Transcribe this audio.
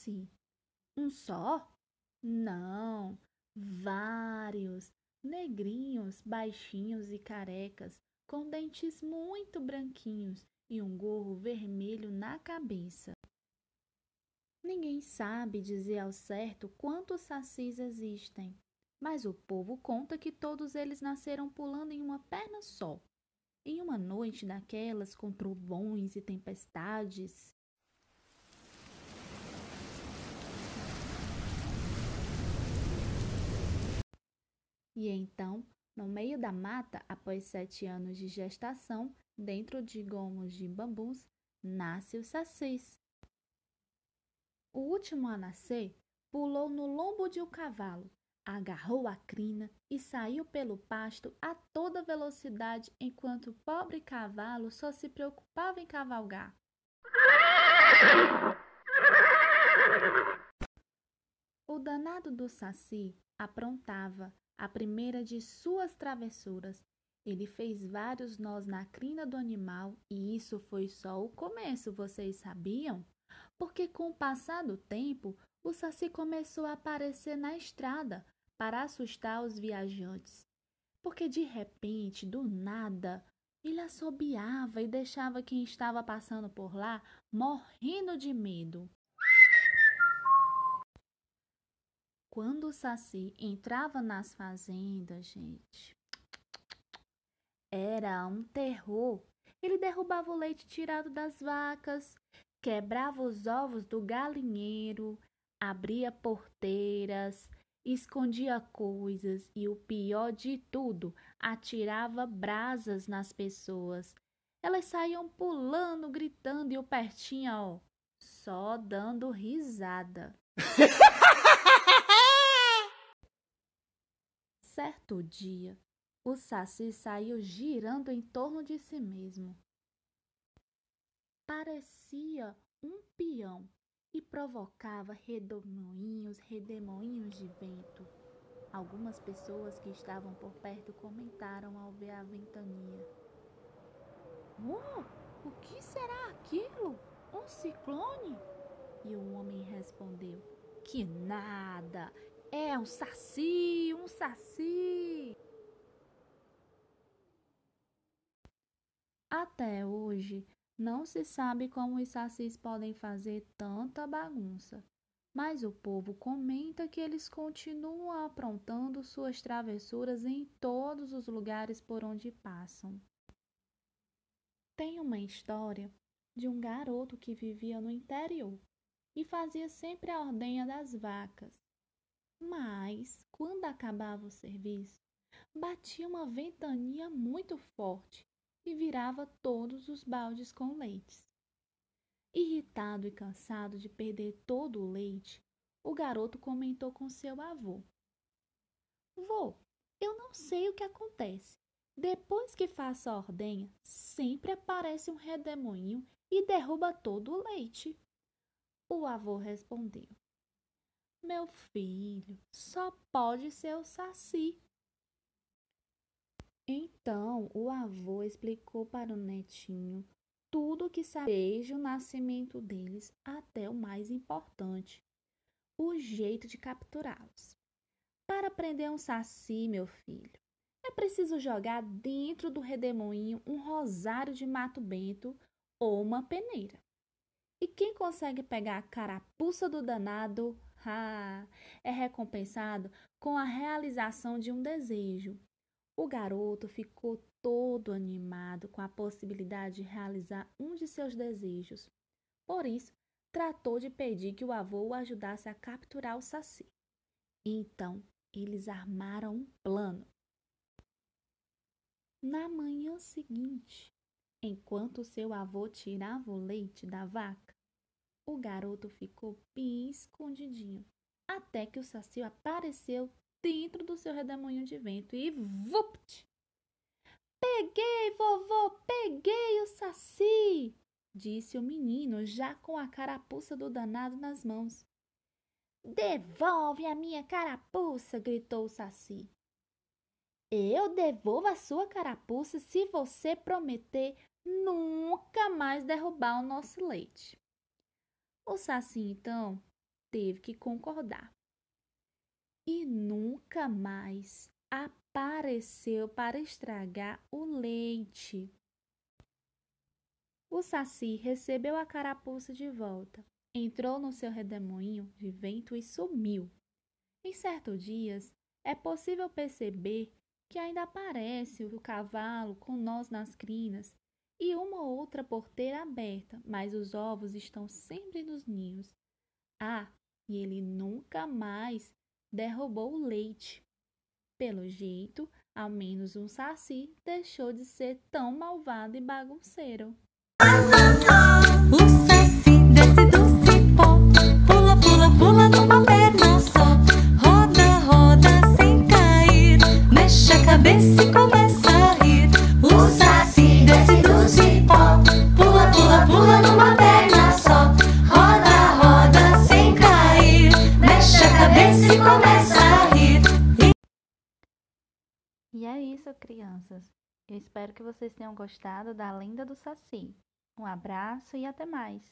Saci. Um só? Não, vários, negrinhos, baixinhos e carecas, com dentes muito branquinhos e um gorro vermelho na cabeça. Ninguém sabe dizer ao certo quantos sacis existem, mas o povo conta que todos eles nasceram pulando em uma perna só. Em uma noite daquelas com trovões e tempestades, E então, no meio da mata, após sete anos de gestação, dentro de gomos de bambus, nasce o sacis. O último a nascer pulou no lombo de um cavalo, agarrou a crina e saiu pelo pasto a toda velocidade enquanto o pobre cavalo só se preocupava em cavalgar. O danado do Saci aprontava a primeira de suas travessuras. Ele fez vários nós na crina do animal e isso foi só o começo, vocês sabiam? Porque com o passar do tempo, o Saci começou a aparecer na estrada para assustar os viajantes. Porque de repente, do nada, ele assobiava e deixava quem estava passando por lá morrendo de medo. Quando o Saci entrava nas fazendas, gente, era um terror. Ele derrubava o leite tirado das vacas, quebrava os ovos do galinheiro, abria porteiras, escondia coisas e o pior de tudo, atirava brasas nas pessoas. Elas saíam pulando, gritando e o pertinho, ó, só dando risada. Certo dia, o Saci saiu girando em torno de si mesmo. Parecia um peão e provocava redemoinhos, redemoinhos de vento. Algumas pessoas que estavam por perto comentaram ao ver a ventania. Oh, o que será aquilo? Um ciclone? E o homem respondeu: Que nada! É um saci, um saci. Até hoje, não se sabe como os sacis podem fazer tanta bagunça, mas o povo comenta que eles continuam aprontando suas travessuras em todos os lugares por onde passam. Tem uma história de um garoto que vivia no interior e fazia sempre a ordenha das vacas. Mas, quando acabava o serviço, batia uma ventania muito forte e virava todos os baldes com leite. Irritado e cansado de perder todo o leite, o garoto comentou com seu avô: Vô, eu não sei o que acontece. Depois que faço a ordenha, sempre aparece um redemoinho e derruba todo o leite. O avô respondeu: meu filho, só pode ser o Saci. Então o avô explicou para o netinho tudo o que sabia desde o nascimento deles até o mais importante, o jeito de capturá-los. Para prender um saci, meu filho, é preciso jogar dentro do redemoinho um rosário de mato bento ou uma peneira. E quem consegue pegar a carapuça do danado ah, é recompensado com a realização de um desejo. O garoto ficou todo animado com a possibilidade de realizar um de seus desejos. Por isso, tratou de pedir que o avô o ajudasse a capturar o saci. Então, eles armaram um plano. Na manhã seguinte, enquanto seu avô tirava o leite da vaca, o garoto ficou bem escondidinho, até que o Saci apareceu dentro do seu redemoinho de vento e vupt! Peguei, vovô, peguei o Saci! Disse o menino, já com a carapuça do danado nas mãos. Devolve a minha carapuça! gritou o Saci. Eu devolvo a sua carapuça se você prometer nunca mais derrubar o nosso leite. O Saci, então, teve que concordar. E nunca mais apareceu para estragar o leite. O Saci recebeu a carapuça de volta, entrou no seu redemoinho de vento e sumiu. Em certos dias, é possível perceber que ainda aparece o cavalo com nós nas crinas e uma ou outra porteira aberta, mas os ovos estão sempre nos ninhos. Ah, e ele nunca mais derrubou o leite. Pelo jeito, ao menos um saci deixou de ser tão malvado e bagunceiro. O saci desce do cipó, pula, pula, pula numa perna só, roda, roda sem cair, mexe a cabeça e começa E é isso, crianças. Eu espero que vocês tenham gostado da lenda do Saci. Um abraço e até mais!